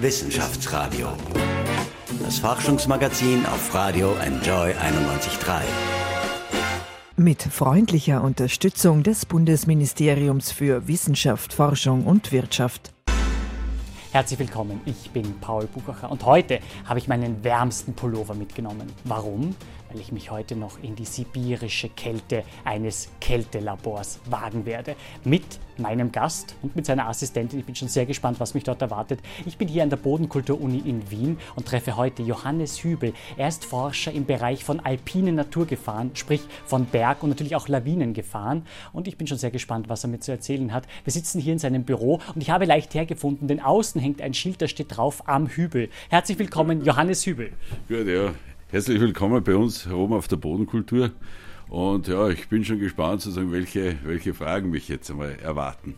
Wissenschaftsradio. Das Forschungsmagazin auf Radio Enjoy 91.3. Mit freundlicher Unterstützung des Bundesministeriums für Wissenschaft, Forschung und Wirtschaft. Herzlich willkommen, ich bin Paul Buchacher und heute habe ich meinen wärmsten Pullover mitgenommen. Warum? Weil ich mich heute noch in die sibirische Kälte eines Kältelabors wagen werde. Mit meinem Gast und mit seiner Assistentin. Ich bin schon sehr gespannt, was mich dort erwartet. Ich bin hier an der Bodenkultur-Uni in Wien und treffe heute Johannes Hübel. Er ist Forscher im Bereich von alpinen Naturgefahren, sprich von Berg- und natürlich auch Lawinengefahren. Und ich bin schon sehr gespannt, was er mir zu erzählen hat. Wir sitzen hier in seinem Büro und ich habe leicht hergefunden, denn außen hängt ein Schild, da steht drauf am Hübel. Herzlich willkommen, Johannes Hübel. Gut, ja. Herzlich willkommen bei uns herum auf der Bodenkultur. Und ja, ich bin schon gespannt, sozusagen, welche, welche Fragen mich jetzt einmal erwarten.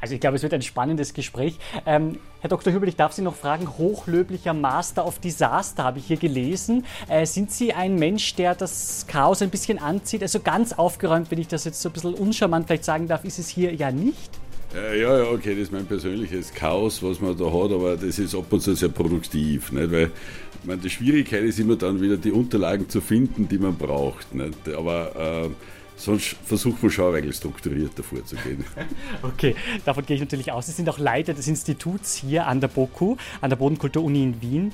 Also ich glaube, es wird ein spannendes Gespräch. Ähm, Herr Dr. Hübel, ich darf Sie noch fragen, hochlöblicher Master of Disaster habe ich hier gelesen. Äh, sind Sie ein Mensch, der das Chaos ein bisschen anzieht? Also ganz aufgeräumt, wenn ich das jetzt so ein bisschen uncharmant vielleicht sagen darf, ist es hier ja nicht? Äh, ja, ja, okay, das ist mein persönliches Chaos, was man da hat, aber das ist ab und zu sehr produktiv, nicht? weil meine, die Schwierigkeit ist immer dann wieder die Unterlagen zu finden, die man braucht. Nicht? Aber äh, sonst versucht man schon eigentlich strukturiert davor zu gehen. Okay, davon gehe ich natürlich aus. Sie sind auch Leiter des Instituts hier an der BOKU, an der Bodenkultur-Uni in Wien.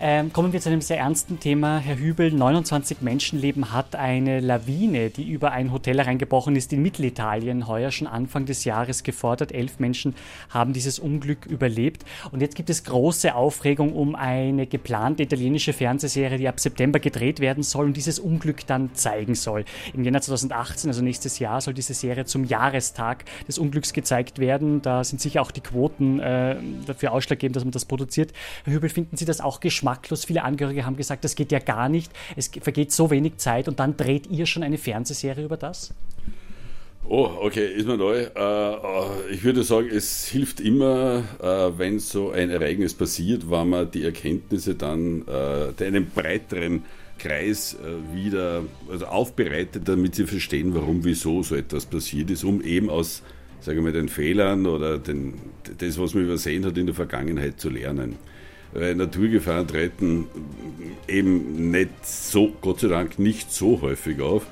Ähm, kommen wir zu einem sehr ernsten Thema. Herr Hübel, 29 Menschenleben hat eine Lawine, die über ein Hotel hereingebrochen ist in Mittelitalien, heuer schon Anfang des Jahres gefordert. Elf Menschen haben dieses Unglück überlebt. Und jetzt gibt es große Aufregung um eine geplante italienische Fernsehserie, die ab September gedreht werden soll und dieses Unglück dann zeigen soll. Im Jänner 2018, also nächstes Jahr, soll diese Serie zum Jahrestag des Unglücks gezeigt werden. Da sind sicher auch die Quoten äh, dafür ausschlaggebend, dass man das produziert. Herr Hübel, finden Sie das auch geschmackvoll? Geschmacklos. Viele Angehörige haben gesagt, das geht ja gar nicht. Es vergeht so wenig Zeit und dann dreht ihr schon eine Fernsehserie über das? Oh, okay, ist mir neu. Äh, ich würde sagen, es hilft immer, äh, wenn so ein Ereignis passiert, wenn man die Erkenntnisse dann äh, einem breiteren Kreis wieder also aufbereitet, damit sie verstehen, warum, wieso so etwas passiert ist, um eben aus sagen wir, den Fehlern oder den, das, was man übersehen hat in der Vergangenheit, zu lernen weil Naturgefahren treten eben nicht so, Gott sei Dank, nicht so häufig auf.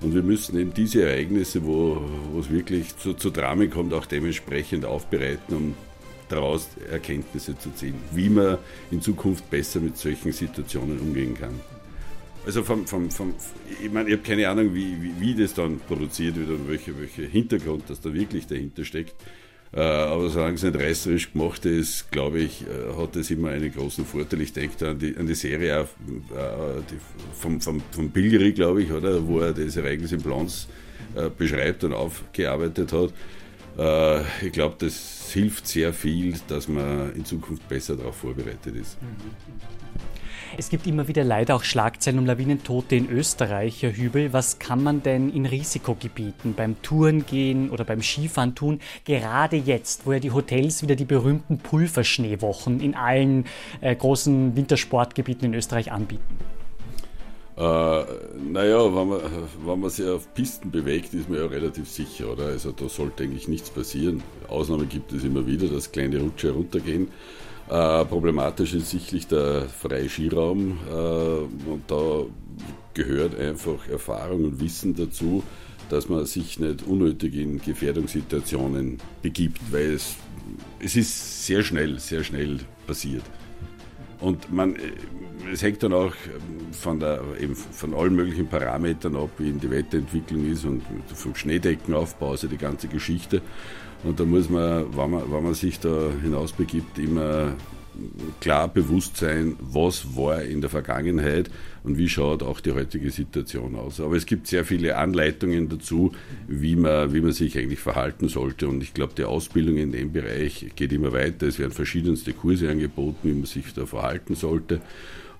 Und wir müssen eben diese Ereignisse, wo, wo es wirklich zu, zu Dramen kommt, auch dementsprechend aufbereiten, um daraus Erkenntnisse zu ziehen, wie man in Zukunft besser mit solchen Situationen umgehen kann. Also vom, vom, vom ich meine, ich habe keine Ahnung, wie, wie, wie, das dann produziert wird und welcher welche Hintergrund das da wirklich dahinter steckt. Äh, aber solange es nicht reißerisch gemacht ist, glaube ich, äh, hat es immer einen großen Vorteil. Ich denke da an die, an die Serie auf, äh, die, vom, vom, vom Bilgeri, glaube ich, oder, wo er das Ereignis in Plans beschreibt und aufgearbeitet hat. Ich glaube, das hilft sehr viel, dass man in Zukunft besser darauf vorbereitet ist. Mhm. Es gibt immer wieder leider auch Schlagzeilen um Lawinentote in Österreich, Herr Hübel. Was kann man denn in Risikogebieten beim Tourengehen oder beim Skifahren tun? Gerade jetzt, wo ja die Hotels wieder die berühmten Pulverschneewochen in allen äh, großen Wintersportgebieten in Österreich anbieten. Äh, naja, wenn man, wenn man sich auf Pisten bewegt, ist man ja relativ sicher, oder? Also da sollte eigentlich nichts passieren. Ausnahmen gibt es immer wieder, dass kleine Rutsche heruntergehen. Äh, problematisch ist sicherlich der freie Skiraum äh, und da gehört einfach Erfahrung und Wissen dazu, dass man sich nicht unnötig in Gefährdungssituationen begibt, weil es, es ist sehr schnell, sehr schnell passiert. Und man, äh, es hängt dann auch von, der, eben von allen möglichen Parametern ab, wie die Wetterentwicklung ist und vom Schneedeckenaufbau, also die ganze Geschichte. Und da muss man, wenn man, wenn man sich da hinausbegibt, immer klar bewusst sein, was war in der Vergangenheit und wie schaut auch die heutige Situation aus. Aber es gibt sehr viele Anleitungen dazu, wie man, wie man sich eigentlich verhalten sollte. Und ich glaube, die Ausbildung in dem Bereich geht immer weiter. Es werden verschiedenste Kurse angeboten, wie man sich da verhalten sollte.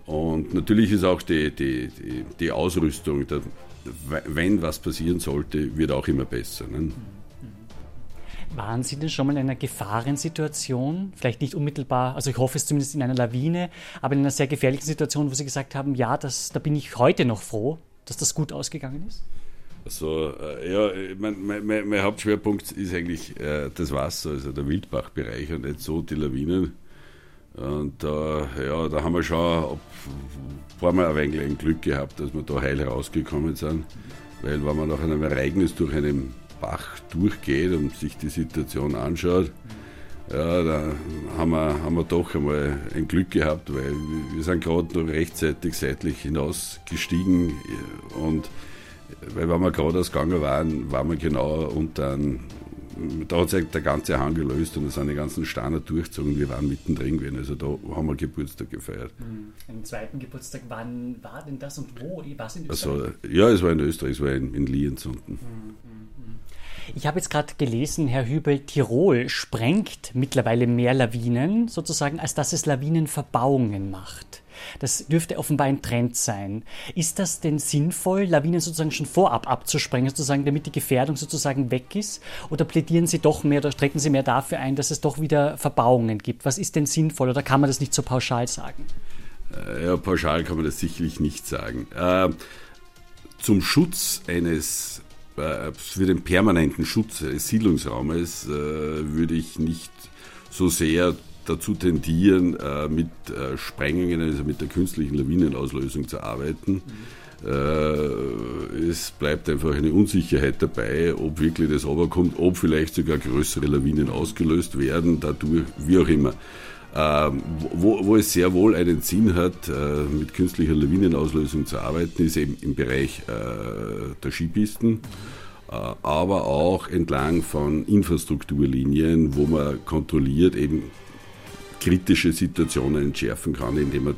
Und natürlich ist auch die, die, die, die Ausrüstung, der, wenn was passieren sollte, wird auch immer besser. Ne? Waren Sie denn schon mal in einer Gefahrensituation? Vielleicht nicht unmittelbar, also ich hoffe es zumindest in einer Lawine, aber in einer sehr gefährlichen Situation, wo Sie gesagt haben, ja, das, da bin ich heute noch froh, dass das gut ausgegangen ist? Also, äh, ja, mein, mein, mein, Hauptschwerpunkt ist eigentlich äh, das Wasser, also der Wildbachbereich und nicht so die Lawinen. Und äh, ja, da haben wir schon ein paar Mal ein wenig Glück gehabt, dass wir da heil rausgekommen sind. Weil wenn man nach einem Ereignis durch einen Bach durchgeht und sich die Situation anschaut, ja, da haben wir, haben wir doch einmal ein Glück gehabt, weil wir sind gerade noch rechtzeitig seitlich hinausgestiegen und weil wenn wir gerade ausgegangen waren, waren wir genau unter einem, da hat sich der ganze Hang gelöst und da sind die ganzen Steine durchgezogen wir waren mittendrin gewesen. Also da haben wir Geburtstag gefeiert. Hm, einen zweiten Geburtstag, wann war denn das und wo? Was in Österreich? Also, ja, es war in Österreich, es war in, in Lienz unten. Mhm. Ich habe jetzt gerade gelesen, Herr Hübel, Tirol sprengt mittlerweile mehr Lawinen, sozusagen, als dass es Lawinenverbauungen macht. Das dürfte offenbar ein Trend sein. Ist das denn sinnvoll, Lawinen sozusagen schon vorab abzusprengen, sozusagen, damit die Gefährdung sozusagen weg ist? Oder plädieren Sie doch mehr oder strecken Sie mehr dafür ein, dass es doch wieder Verbauungen gibt? Was ist denn sinnvoll oder kann man das nicht so pauschal sagen? Äh, ja, pauschal kann man das sicherlich nicht sagen. Äh, zum Schutz eines äh, für den permanenten Schutz des Siedlungsraumes äh, würde ich nicht so sehr dazu tendieren, äh, mit Sprengungen, also mit der künstlichen Lawinenauslösung zu arbeiten. Es bleibt einfach eine Unsicherheit dabei, ob wirklich das runterkommt, ob vielleicht sogar größere Lawinen ausgelöst werden, dadurch, wie auch immer. Wo, wo, es sehr wohl einen Sinn hat, mit künstlicher Lawinenauslösung zu arbeiten, ist eben im Bereich der Skipisten. Äh, aber auch entlang von Infrastrukturlinien, wo man kontrolliert eben kritische Situationen entschärfen kann, indem man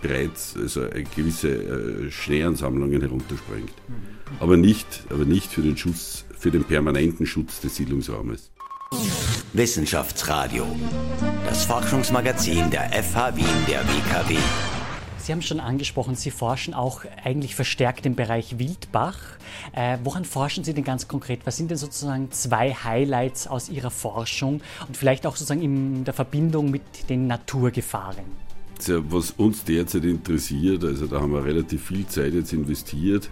bereits also gewisse äh, Schneeansammlungen heruntersprengt. Aber nicht, aber nicht für den Schutz, für den permanenten Schutz des Siedlungsraumes. Wissenschaftsradio, das Forschungsmagazin der FH Wien der WKW. Sie haben schon angesprochen, Sie forschen auch eigentlich verstärkt im Bereich Wildbach. Äh, woran forschen Sie denn ganz konkret? Was sind denn sozusagen zwei Highlights aus Ihrer Forschung und vielleicht auch sozusagen in der Verbindung mit den Naturgefahren? Was uns derzeit interessiert, also da haben wir relativ viel Zeit jetzt investiert,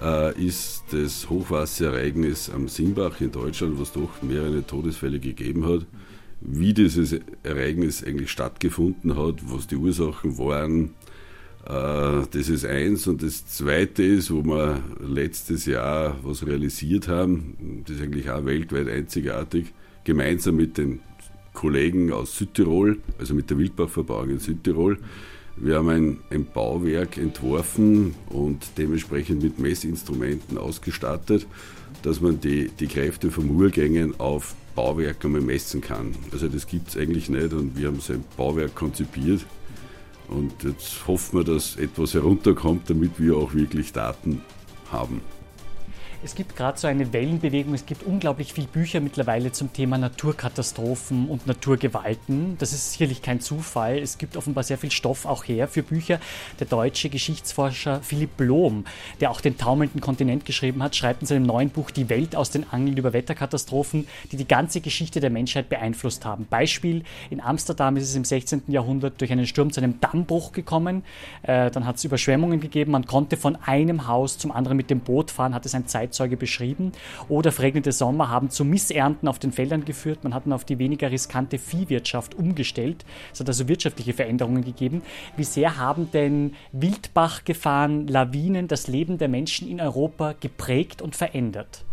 mhm. äh, ist das Hochwasserereignis am Simbach in Deutschland, was doch mehrere Todesfälle gegeben hat. Wie dieses Ereignis eigentlich stattgefunden hat, was die Ursachen waren, das ist eins. Und das zweite ist, wo wir letztes Jahr was realisiert haben, das ist eigentlich auch weltweit einzigartig, gemeinsam mit den Kollegen aus Südtirol, also mit der Wildbachverbauung in Südtirol. Wir haben ein, ein, Bauwerk entworfen und dementsprechend mit Messinstrumenten ausgestattet, dass man die, die Kräfte von Urgängen auf Bauwerk einmal messen kann. Also das gibt es eigentlich nicht und wir haben so ein Bauwerk konzipiert, und jetzt hoffen wir, dass etwas herunterkommt, damit wir auch wirklich Daten haben. Es gibt gerade so eine Wellenbewegung, es gibt unglaublich viele Bücher mittlerweile zum Thema Naturkatastrophen und Naturgewalten. Das ist sicherlich kein Zufall. Es gibt offenbar sehr viel Stoff auch her für Bücher. Der deutsche Geschichtsforscher Philipp Blom, der auch den taumelnden Kontinent geschrieben hat, schreibt in seinem neuen Buch Die Welt aus den Angeln über Wetterkatastrophen, die die ganze Geschichte der Menschheit beeinflusst haben. Beispiel, in Amsterdam ist es im 16. Jahrhundert durch einen Sturm zu einem Dammbruch gekommen. Äh, dann hat es Überschwemmungen gegeben. Man konnte von einem Haus zum anderen mit dem Boot fahren, hat es ein Zeit Zeitzeuge beschrieben. Oder verregnete Sommer haben zu Missernten auf den Feldern geführt. Man hat dann auf die weniger riskante Viehwirtschaft umgestellt. Es hat also wirtschaftliche Veränderungen gegeben. Wie sehr haben denn Wildbachgefahren, Lawinen das Leben der Menschen in Europa geprägt und verändert?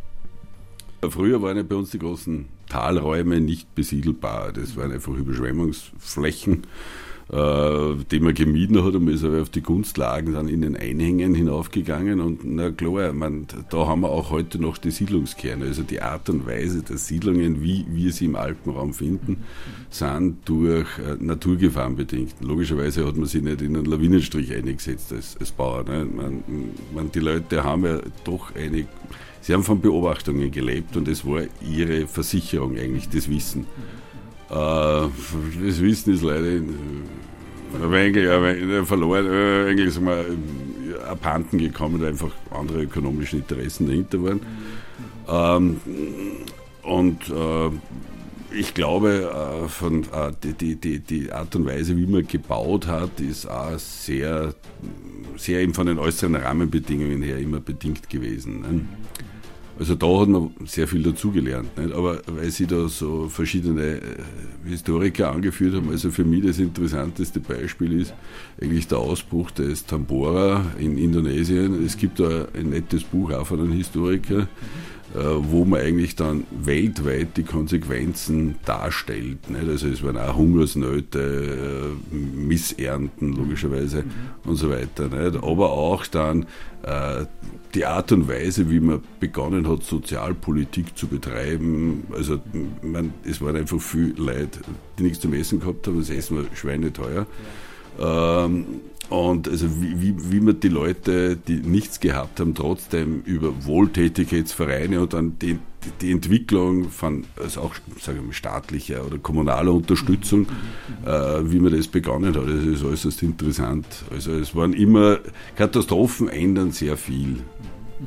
Früher waren ja bei uns die großen Talräume nicht besiedelbar. Das waren einfach Überschwemmungsflächen die man gemieden hat und man ist aber auf die Gunstlagen dann in den Einhängen hinaufgegangen und na klar, man, da haben wir auch heute noch die Siedlungskerne, also die Art und Weise der Siedlungen, wie wir sie im Alpenraum finden, sind durch äh, Naturgefahren bedingt. Logischerweise hat man sich nicht in einen Lawinenstrich eingesetzt als, als Bauer. Ne? Man, man, die Leute haben ja doch eine Sie haben von Beobachtungen gelebt und es war ihre Versicherung eigentlich, das Wissen. Äh, das Wissen ist leider in, wenig verloren, äh, eigentlich sind wir abhanden gekommen, weil einfach andere ökonomische Interessen dahinter waren. Ähm, und äh, ich glaube, äh, von, äh, die, die, die Art und Weise, wie man gebaut hat, ist auch sehr, sehr eben von den äußeren Rahmenbedingungen her immer bedingt gewesen. Also da hat man sehr viel dazugelernt. Nicht? Aber weil Sie da so verschiedene äh, Historiker angeführt haben, also für mich das interessanteste Beispiel ist eigentlich der Ausbruch des Tambora in Indonesien. Es gibt da ein nettes Buch auch von einem Historiker, äh, wo man eigentlich dann weltweit die Konsequenzen darstellt. Nicht? Also es waren auch Hungersnöte, äh, Missernten logischerweise mhm. und so weiter. Nicht? Aber auch dann äh, die Art und Weise, wie man begonnen hat, Sozialpolitik zu betreiben. Also man, es waren einfach viele Leute, die nichts zum Essen gehabt haben, das Essen war schweineteuer. Ähm, und also wie, wie, wie man die Leute, die nichts gehabt haben, trotzdem über Wohltätigkeitsvereine und dann die, die Entwicklung von also auch sagen wir, staatlicher oder kommunaler Unterstützung, äh, wie man das begonnen hat. Das ist äußerst interessant. Also es waren immer, Katastrophen ändern sehr viel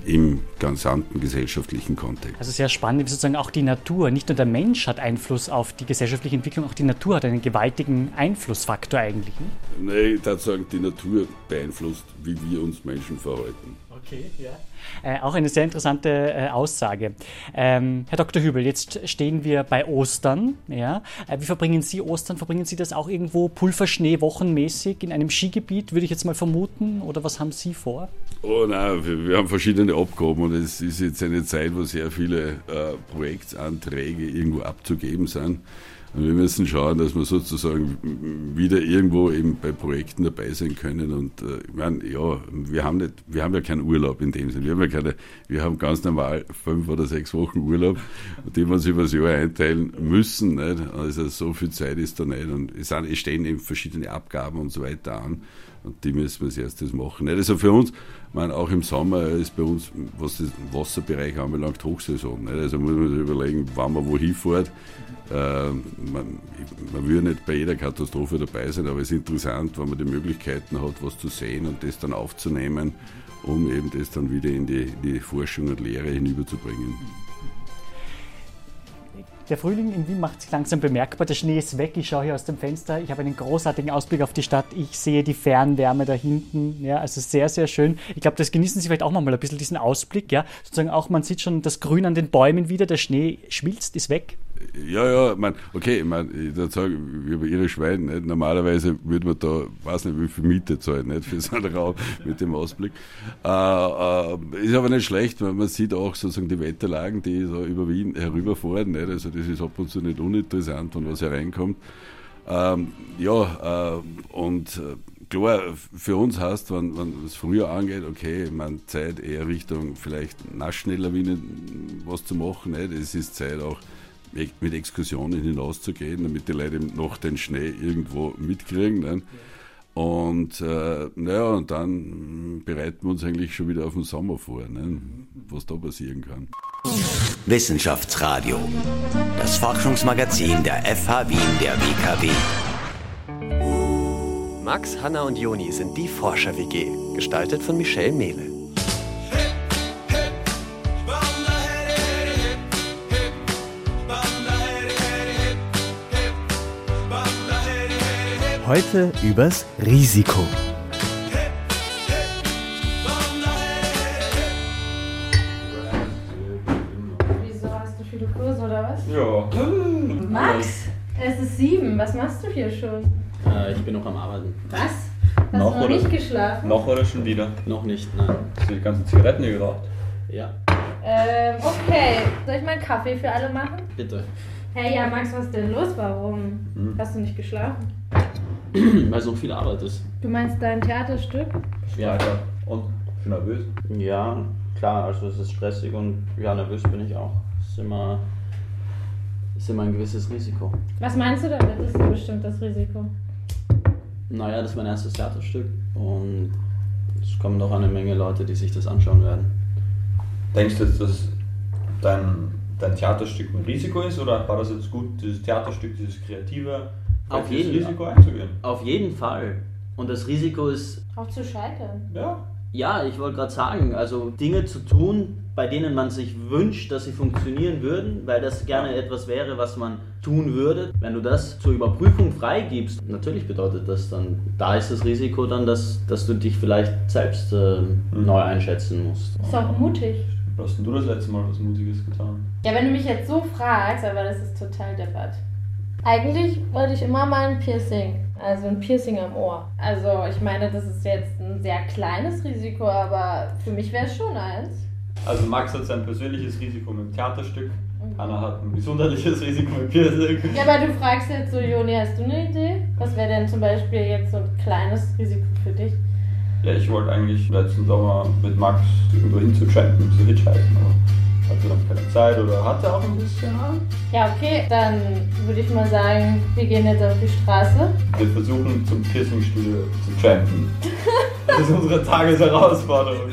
im gesamten gesellschaftlichen Kontext. Also sehr spannend, wie sozusagen auch die Natur, nicht nur der Mensch hat Einfluss auf die gesellschaftliche Entwicklung, auch die Natur hat einen gewaltigen Einflussfaktor eigentlich. Ne? Nein, ich würde sagen, die Natur beeinflusst, wie wir uns Menschen verhalten. Okay, ja. Äh, auch eine sehr interessante äh, Aussage. Ähm, Herr Dr. Hübel, jetzt stehen wir bei Ostern. Ja? Äh, wie verbringen Sie Ostern? Verbringen Sie das auch irgendwo Pulverschnee wochenmäßig in einem Skigebiet, würde ich jetzt mal vermuten? Oder was haben Sie vor? Oh nein, wir, wir haben verschiedene Abgaben und es ist jetzt eine Zeit, wo sehr viele äh, Projektanträge irgendwo abzugeben sind. Und wir müssen schauen, dass wir sozusagen wieder irgendwo eben bei Projekten dabei sein können. Und äh, ich meine, ja, wir haben nicht, wir haben ja keinen Urlaub in dem Sinne. Wir haben ja keine, wir haben ganz normal fünf oder sechs Wochen Urlaub, die wir uns über das Jahr einteilen müssen. Nicht? Also so viel Zeit ist da nicht. Und es, sind, es stehen eben verschiedene Abgaben und so weiter an. Und die müssen wir als erstes machen. Nicht? Also für uns, meine, auch im Sommer ist bei uns, was den Wasserbereich anbelangt, Hochsaison. Nicht? Also muss man sich überlegen, wann man wohin fährt. Äh, man, man würde nicht bei jeder Katastrophe dabei sein, aber es ist interessant, wenn man die Möglichkeiten hat, was zu sehen und das dann aufzunehmen, um eben das dann wieder in die, die Forschung und Lehre hinüberzubringen. Der Frühling in Wien macht sich langsam bemerkbar. Der Schnee ist weg. Ich schaue hier aus dem Fenster. Ich habe einen großartigen Ausblick auf die Stadt. Ich sehe die Fernwärme da hinten. Ja, also sehr, sehr schön. Ich glaube, das genießen Sie vielleicht auch mal ein bisschen, diesen Ausblick. Ja, sozusagen auch, man sieht schon das Grün an den Bäumen wieder. Der Schnee schmilzt, ist weg. Ja, ja, mein, okay, ich meine, ich sagen, über ihre Schweine, nicht? normalerweise würde man da, weiß nicht, wie viel Miete zahlen, nicht, für so einen Raum mit dem Ausblick. Äh, äh, ist aber nicht schlecht, weil man sieht auch sozusagen die Wetterlagen, die so über Wien herüberfahren, nicht? also das ist ab und zu nicht uninteressant, wenn was hereinkommt. Ähm, ja, äh, und äh, klar, für uns heißt, wenn, wenn es früher angeht, okay, man Zeit eher Richtung vielleicht naschschneller Wien was zu machen, nicht? es ist Zeit auch mit Exkursionen hinauszugehen, damit die Leute noch den Schnee irgendwo mitkriegen. Ne? Und äh, naja, und dann bereiten wir uns eigentlich schon wieder auf den Sommer vor, ne? was da passieren kann. Wissenschaftsradio, das Forschungsmagazin der FH Wien der WKW. Max, Hanna und Joni sind die Forscher-WG, gestaltet von Michelle Mehle. Heute übers Risiko. Wieso hast du viele Kurse oder was? Ja. Max, es ist sieben. Was machst du hier schon? Äh, ich bin noch am Arbeiten. Was? Hast noch du noch nicht geschlafen? Noch oder schon wieder? Noch nicht, nein. Hast du die ganzen Zigaretten hier geraucht? Ja. Ähm, okay. Soll ich mal einen Kaffee für alle machen? Bitte. Hey, ja, Max, was ist denn los? Warum? Hm. Hast du nicht geschlafen? Weil so viel Arbeit ist. Du meinst dein Theaterstück? Ja, Alter. Und? Schon nervös? Ja, klar, also es ist stressig und ja, nervös bin ich auch. Es ist immer, ist immer ein gewisses Risiko. Was meinst du damit? Das ist ein bestimmtes Risiko. Naja, das ist mein erstes Theaterstück und es kommen doch eine Menge Leute, die sich das anschauen werden. Denkst du, dass dein, dein Theaterstück ein Risiko ist oder war das jetzt gut, dieses Theaterstück, dieses kreative? Auf jeden, Risiko einzugehen. Auf jeden Fall. Und das Risiko ist. Auch zu scheitern. Ja. Ja, ich wollte gerade sagen, also Dinge zu tun, bei denen man sich wünscht, dass sie funktionieren würden, weil das gerne etwas wäre, was man tun würde. Wenn du das zur Überprüfung freigibst, natürlich bedeutet das dann, da ist das Risiko dann, dass, dass du dich vielleicht selbst äh, mhm. neu einschätzen musst. Ist auch mutig. hast denn du das letzte Mal was Mutiges getan? Ja, wenn du mich jetzt so fragst, aber das ist total deppert. Eigentlich wollte ich immer mal ein Piercing. Also ein Piercing am Ohr. Also ich meine, das ist jetzt ein sehr kleines Risiko, aber für mich wäre es schon eins. Also Max hat sein persönliches Risiko mit dem Theaterstück. Anna hat ein gesundheitliches Risiko mit Piercing. Ja, aber du fragst jetzt so, Joni, hast du eine Idee? Was wäre denn zum Beispiel jetzt so ein kleines Risiko für dich? Ja, ich wollte eigentlich letzten Sommer mit Max irgendwo hin zu trampen, zu hitchhiken, aber hatte dann keine Zeit oder hatte auch ein bisschen. Ja, okay, dann würde ich mal sagen, wir gehen jetzt auf die Straße. Wir versuchen zum Piercingstudio zu trampen. Das ist unsere Tagesherausforderung.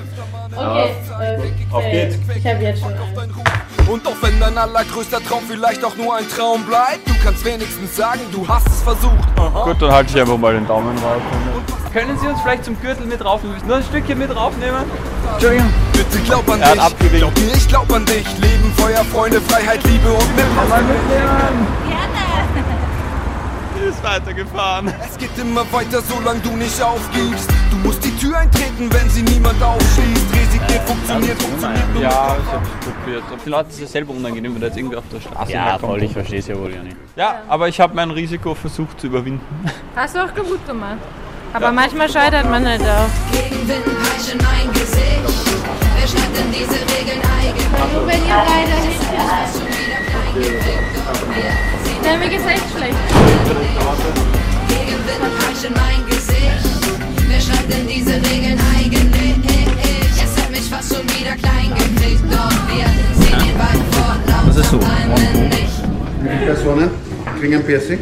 Okay, äh, auf geht's. Ich habe jetzt schon Angst. Und auch wenn dein allergrößter Traum vielleicht auch nur ein Traum bleibt, du kannst wenigstens sagen, du hast es versucht. Aha. Gut, dann halte ich einfach mal den Daumen rauf. Können Sie uns vielleicht zum Gürtel mit raufnehmen? Nur ein Stückchen mit raufnehmen? Entschuldigung. Bitte glaub an dich. Glaub mir, ich glaub an dich. Leben, Feuer, Freunde, Freiheit, Liebe und mitnehmen. Die ist weitergefahren. Es geht immer weiter, solange du nicht aufgibst. Du musst die Tür eintreten, wenn sie niemand aufschließt. Resigniert funktioniert, funktioniert nur Ja, ich hab's probiert. Aber den Leuten ist es selber unangenehm, wenn da jetzt irgendwie auf der Straße Ja, voll, ich verstehe es ja wohl, Jani. Ja, aber ich habe mein Risiko versucht zu überwinden. Hast du auch gut gemacht. Aber manchmal scheitert man halt auch. Gegenwind, Peitschen, mein Gesicht. Schreibt denn diese Regeln eigentlich? Nur wenn ihr beide Es ist was schon wieder klein doch wir Nein, mir geht's echt schlecht. Gegenwind, Peitschen, mein Gesicht. Wer schreibt denn diese Regeln eigentlich? Es hat mich fast schon wieder klein gekriegt, doch wir sehen den Wald vor Das ist so. nicht. Wie viele Personen kriegen ein Piercing?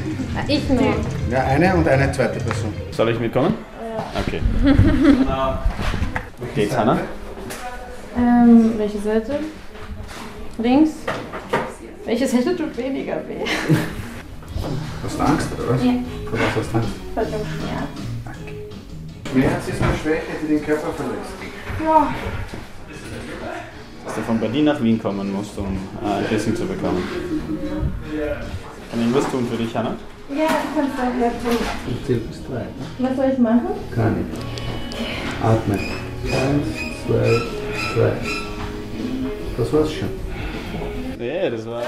Ich nur. Ja, eine und eine zweite Person. Soll ich mitkommen? Okay. Geht's, Hanna? Ähm, welche Seite? Links? Welche Seite tut weniger weh? Hast du Angst, oder was? Ja. Vor was hast du Angst? Verdammt, Schmerz ist eine Schwäche, die den Körper verletzt. ja. Dass du von Berlin nach Wien kommen musst, um äh, ein Piercing zu bekommen. Kann ich was tun für dich, Hanna? Ja, du kannst auch helfen. Ich zähle bis drei. Was soll ich machen? Kann ich. Atme. Eins, zwei, drei. Das war's schon. Nee, das war.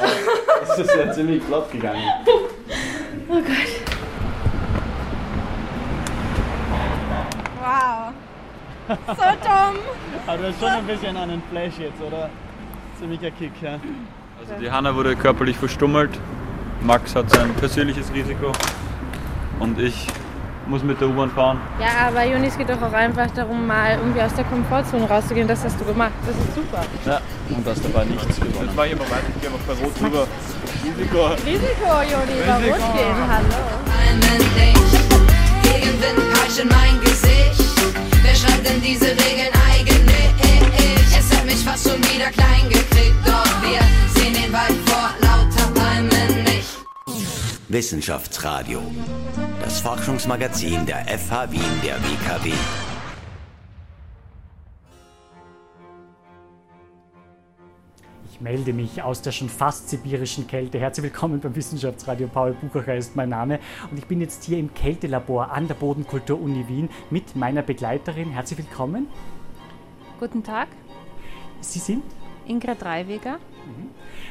Das ist ja ziemlich flott gegangen. Oh Gott. Wow. So dumm. Aber du hast schon ein bisschen einen Flash jetzt, oder? Ziemlicher Kick, ja. Also die Hanna wurde körperlich verstummelt. Max hat sein persönliches Risiko. Und ich muss mit der U-Bahn fahren. Ja, aber Juni, es geht doch auch einfach darum, mal irgendwie aus der Komfortzone rauszugehen. Das hast du gemacht. Das ist super. Ja, und das dabei nichts gewonnen. Jetzt war ich immer weiter, ich gehe einfach bei Rot drüber. Risiko. Risiko, Juni, über. Rot gehen. Hallo. Gegenwind, Peitschen, mein Gesicht. Wer schreibt denn diese Regeln eigentlich? Es hat mich fast schon wieder klein gekriegt, doch wir sehen den Wald Wissenschaftsradio. Das Forschungsmagazin der FH Wien der WKW. Ich melde mich aus der schon fast sibirischen Kälte. Herzlich willkommen beim Wissenschaftsradio. Paul Buchacher ist mein Name und ich bin jetzt hier im Kältelabor an der Bodenkultur-Uni Wien mit meiner Begleiterin. Herzlich willkommen. Guten Tag, Sie sind? Ingrid Reiweger.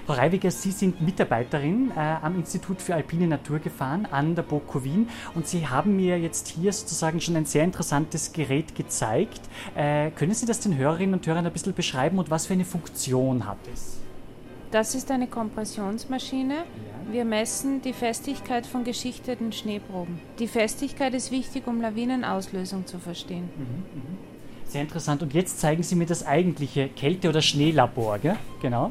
Frau Reiwiger, Sie sind Mitarbeiterin äh, am Institut für Alpine Naturgefahren an der BOKU Wien und Sie haben mir jetzt hier sozusagen schon ein sehr interessantes Gerät gezeigt. Äh, können Sie das den Hörerinnen und Hörern ein bisschen beschreiben und was für eine Funktion hat es? Das ist eine Kompressionsmaschine. Wir messen die Festigkeit von geschichteten Schneeproben. Die Festigkeit ist wichtig, um Lawinenauslösung zu verstehen. Sehr interessant. Und jetzt zeigen Sie mir das eigentliche Kälte- oder Schneelabor, gell? Genau.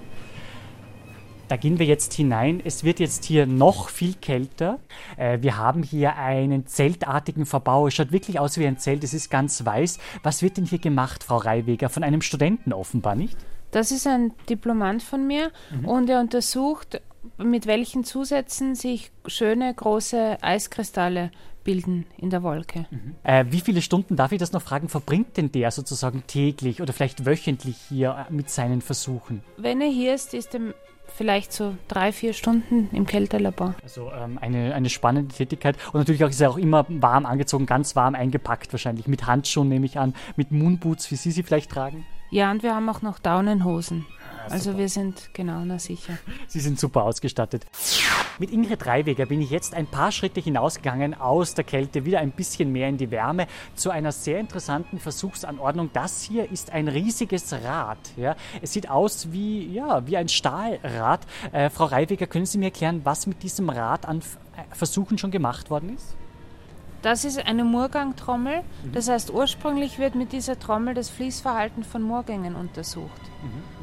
Da gehen wir jetzt hinein. Es wird jetzt hier noch viel kälter. Äh, wir haben hier einen zeltartigen Verbau. Es schaut wirklich aus wie ein Zelt. Es ist ganz weiß. Was wird denn hier gemacht, Frau Reiweger? Von einem Studenten offenbar, nicht? Das ist ein Diplomant von mir Mhm. und er untersucht, mit welchen Zusätzen sich schöne große Eiskristalle bilden in der Wolke. Äh, wie viele Stunden, darf ich das noch fragen, verbringt denn der sozusagen täglich oder vielleicht wöchentlich hier äh, mit seinen Versuchen? Wenn er hier ist, ist er vielleicht so drei, vier Stunden im Kältelabor. Also ähm, eine, eine spannende Tätigkeit. Und natürlich auch ist er auch immer warm angezogen, ganz warm eingepackt wahrscheinlich. Mit Handschuhen nehme ich an, mit Moonboots, wie Sie sie vielleicht tragen. Ja, und wir haben auch noch Daunenhosen. Also wir sind genau, na sicher. Sie sind super ausgestattet. Mit Ingrid Reiweger bin ich jetzt ein paar Schritte hinausgegangen aus der Kälte, wieder ein bisschen mehr in die Wärme, zu einer sehr interessanten Versuchsanordnung. Das hier ist ein riesiges Rad. Ja. Es sieht aus wie, ja, wie ein Stahlrad. Äh, Frau Reiweger, können Sie mir erklären, was mit diesem Rad an Versuchen schon gemacht worden ist? Das ist eine Moorgangtrommel. Das heißt, ursprünglich wird mit dieser Trommel das Fließverhalten von Moorgängen untersucht.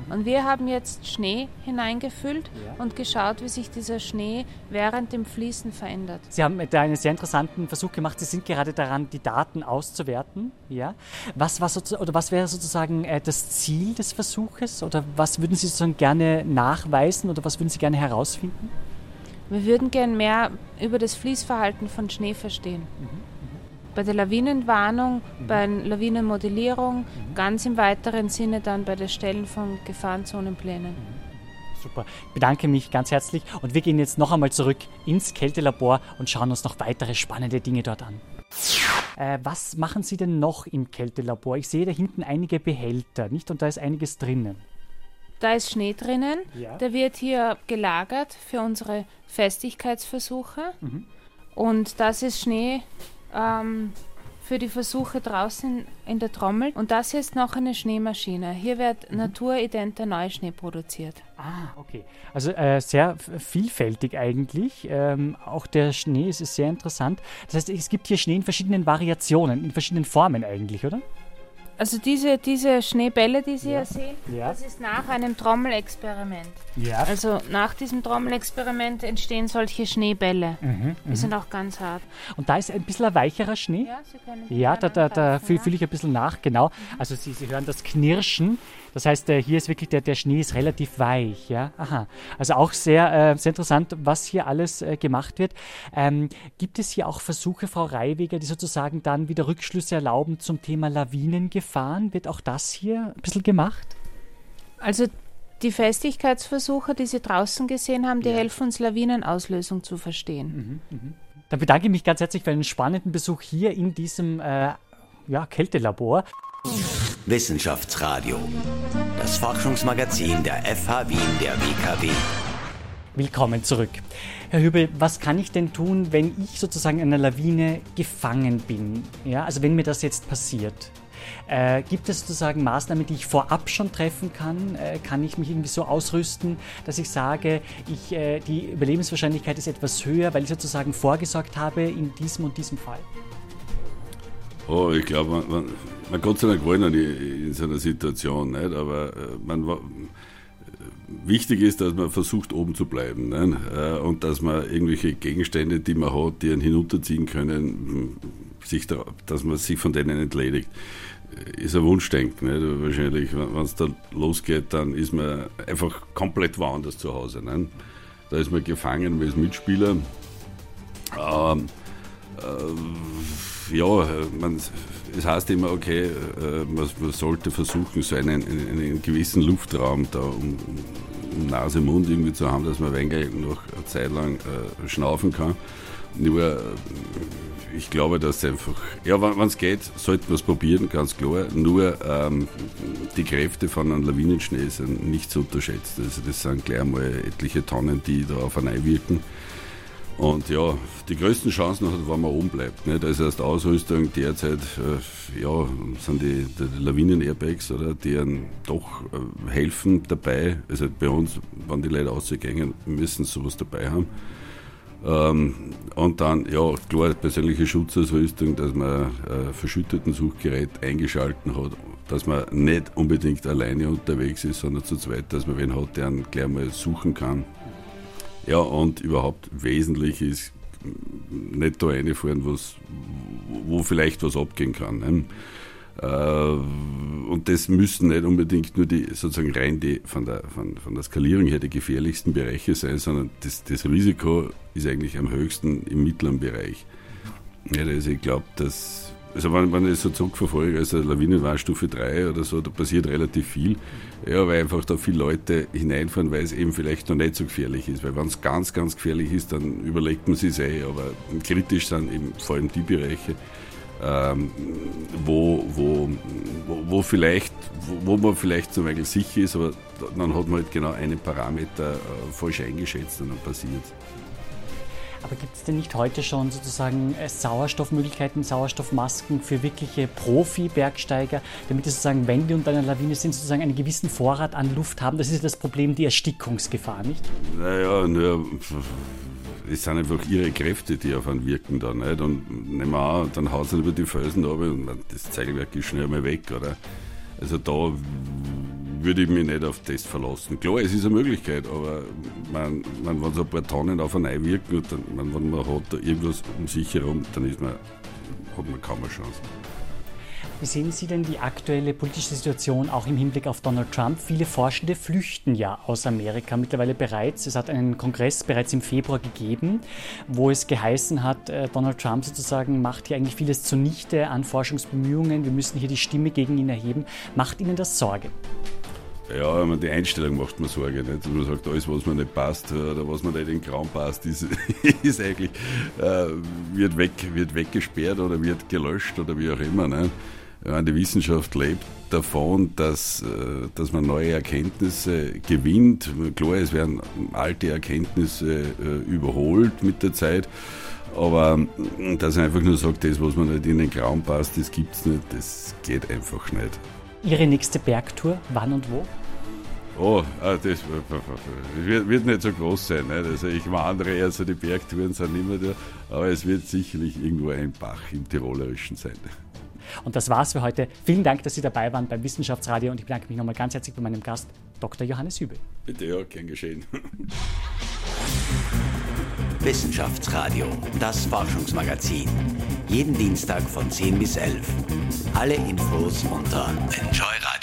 Und wir haben jetzt Schnee hineingefüllt und geschaut, wie sich dieser Schnee während dem Fließen verändert. Sie haben da einen sehr interessanten Versuch gemacht. Sie sind gerade daran, die Daten auszuwerten. Ja? Was, war oder was wäre sozusagen äh, das Ziel des Versuches? Oder was würden Sie sozusagen gerne nachweisen oder was würden Sie gerne herausfinden? Wir würden gern mehr über das Fließverhalten von Schnee verstehen. Bei der Lawinenwarnung, bei der Lawinenmodellierung, ganz im weiteren Sinne dann bei der Stellen von Gefahrenzonenplänen. Super, ich bedanke mich ganz herzlich und wir gehen jetzt noch einmal zurück ins Kältelabor und schauen uns noch weitere spannende Dinge dort an. Äh, was machen Sie denn noch im Kältelabor? Ich sehe da hinten einige Behälter, nicht? Und da ist einiges drinnen. Da ist Schnee drinnen. Ja. Der wird hier gelagert für unsere Festigkeitsversuche. Mhm. Und das ist Schnee ähm, für die Versuche draußen in der Trommel. Und das hier ist noch eine Schneemaschine. Hier wird naturidenter Neuschnee produziert. Ah, okay. Also äh, sehr vielfältig eigentlich. Ähm, auch der Schnee ist, ist sehr interessant. Das heißt, es gibt hier Schnee in verschiedenen Variationen, in verschiedenen Formen eigentlich, oder? Also diese, diese Schneebälle, die Sie Ja. hier sehen, Ja. das ist nach einem Trommelexperiment. Ja. Also nach diesem Trommelexperiment entstehen solche Schneebälle. Mhm, Die mhm. sind auch ganz hart. Und da ist ein bisschen ein weicherer Schnee. Ja, Sie können Ja, da, da, da fühle fühl ich ein bisschen nach, genau. Also Sie, Sie hören das Knirschen. Das heißt, äh, hier ist wirklich der, der Schnee ist relativ weich. Ja? Aha. Also auch sehr, äh, sehr interessant, was hier alles äh, gemacht wird. Ähm, gibt es hier auch Versuche, Frau Reiweger, die sozusagen dann wieder Rückschlüsse erlauben zum Thema Lawinengefahren? Wird auch das hier ein bisschen gemacht? Also die Festigkeitsversuche, die Sie draußen gesehen haben, die helfen uns, Lawinenauslösung zu verstehen. Dann bedanke ich mich ganz herzlich für einen spannenden Besuch hier in diesem äh, ja, Kältelabor. Wissenschaftsradio. Das Forschungsmagazin der FH Wien der WKW. Willkommen zurück. Herr Hübel, was kann ich denn tun, wenn ich sozusagen in einer Lawine gefangen bin? Ja, also wenn mir das jetzt passiert. Äh, gibt es sozusagen Maßnahmen, die ich vorab schon treffen kann? Äh, kann ich mich irgendwie so ausrüsten, dass ich sage, ich, äh, die Überlebenswahrscheinlichkeit ist etwas höher, weil ich sozusagen vorgesorgt habe in diesem und diesem Fall? Oh, ich glaube, man, man, man Gott sei Dank noch nie in so einer Situation, nicht? aber äh, man wichtig ist, dass man versucht, oben zu bleiben nicht? Äh, und dass man irgendwelche Gegenstände, die man hat, die einen hinunterziehen können, sich da, dass man sich von denen entledigt. Ist ein Wunschdenken, nicht? wahrscheinlich. Wenn es da losgeht, dann ist man einfach komplett woanders zu Hause. Nicht? Da ist man gefangen, ist Mitspieler. Ähm, äh, ja, man, es heißt immer, okay, äh, man, man sollte versuchen, so einen, einen, gewissen Luftraum da um, um Nase, Mund irgendwie zu haben, dass man ein wenig noch eine Zeit lang äh, schnaufen kann. Nur, äh, ich glaube, dass einfach, ja, wenn es geht, sollte man es probieren, ganz klar. Nur ähm, die Kräfte von einem Lawinenschnee sind nicht zu unterschätzen. Also das sind gleich mal etliche Tonnen, die da auf einen einwirken. Und ja, die größten Chancen hat, wenn man oben bleibt. Da ist erst Ausrüstung derzeit, äh, ja, sind die, die Lawinen-Airbags, oder, die einem doch äh, helfen dabei. Also bei uns, wenn die Leute rausgehen, müssen sie sowas dabei haben. Ähm, und dann, ja, klar, persönliche Schutzausrüstung, dass man äh, verschütteten Suchgerät eingeschalten hat, dass man nicht unbedingt alleine unterwegs ist, sondern zu zweit, dass man wen hat, der einen gleich mal suchen kann. Ja, und überhaupt wesentlich ist, nicht da reinfahren, was, wo vielleicht was abgehen kann. Ne? Äh, und das müssen nicht unbedingt nur die, sozusagen rein die, von der, von, von der Skalierung her die gefährlichsten Bereiche sein, sondern das, das Risiko ist eigentlich am höchsten im mittleren Bereich. Ja, also ich glaube, dass, also wenn, wenn ich so zurückverfolge, also Lawinenwarnstufe 3 oder so, da passiert relativ viel. Ja, weil einfach da viele Leute hineinfahren, weil es eben vielleicht noch nicht so gefährlich ist. Weil wenn es ganz, ganz gefährlich ist, dann überlegt man sich eh, aber kritisch sind eben vor allem die Bereiche, ähm, wo, wo, wo, wo, vielleicht, wo, wo man vielleicht zum Beispiel sicher ist, aber dann hat man halt genau einen Parameter äh, falsch eingeschätzt und dann passiert aber gibt es denn nicht heute schon sozusagen äh, Sauerstoffmöglichkeiten, Sauerstoffmasken für wirkliche Profi-Bergsteiger, damit sie sozusagen, wenn die unter einer Lawine sind, sozusagen einen gewissen Vorrat an Luft haben? Das ist das Problem, die Erstickungsgefahr, nicht? Naja, naja es sind einfach ihre Kräfte, die auf einen wirken dann. Nicht? Und nehmen wir an, dann haut es über die Felsen runter und das Zeigelwerk ist schnell mal weg, oder? Also da würde ich mich nicht auf das verlassen. Klar, es ist eine Möglichkeit, aber man, man, wenn so ein paar Tonnen auf einen einwirken dann, man, wenn man hat irgendwas um sich herum, dann ist man, hat man kaum eine Chance. Wie sehen Sie denn die aktuelle politische Situation auch im Hinblick auf Donald Trump? Viele Forschende flüchten ja aus Amerika mittlerweile bereits. Es hat einen Kongress bereits im Februar gegeben, wo es geheißen hat, äh, Donald Trump sozusagen macht hier eigentlich vieles zunichte an Forschungsbemühungen. Wir müssen hier die Stimme gegen ihn erheben. Macht Ihnen das Sorge? Ja, die Einstellung macht mir Sorge. Nicht? Man sagt, alles, was mir nicht passt oder was mir nicht in den Kram passt, ist, ist eigentlich, äh, wird, weg, wird weggesperrt oder wird gelöscht oder wie auch immer. Nicht? Ja, die Wissenschaft lebt davon, dass, äh, dass man neue Erkenntnisse gewinnt. Klar, es werden alte Erkenntnisse äh, überholt mit der Zeit. Aber dass er einfach nur sagt, das, was man nicht in den Kram passt, das gibt es nicht, das geht einfach nicht. Ihre nächste Bergtour, wann und wo? Oh, ah, das wird, nicht so groß sein. Nicht? Also ich wandere eher so die Bergtouren sind immer da, aber es wird sicherlich irgendwo ein Bach im Tirolerischen sein. Und das war's für heute. Vielen Dank, dass Sie dabei waren beim Wissenschaftsradio und ich bedanke mich nochmal ganz herzlich bei meinem Gast, Dr. Johannes Hübel. Bitte, ja, gern geschehen. Wissenschaftsradio, das Forschungsmagazin. Jeden Dienstag von 10 bis 11. Alle Infos unter Enjoy Radio.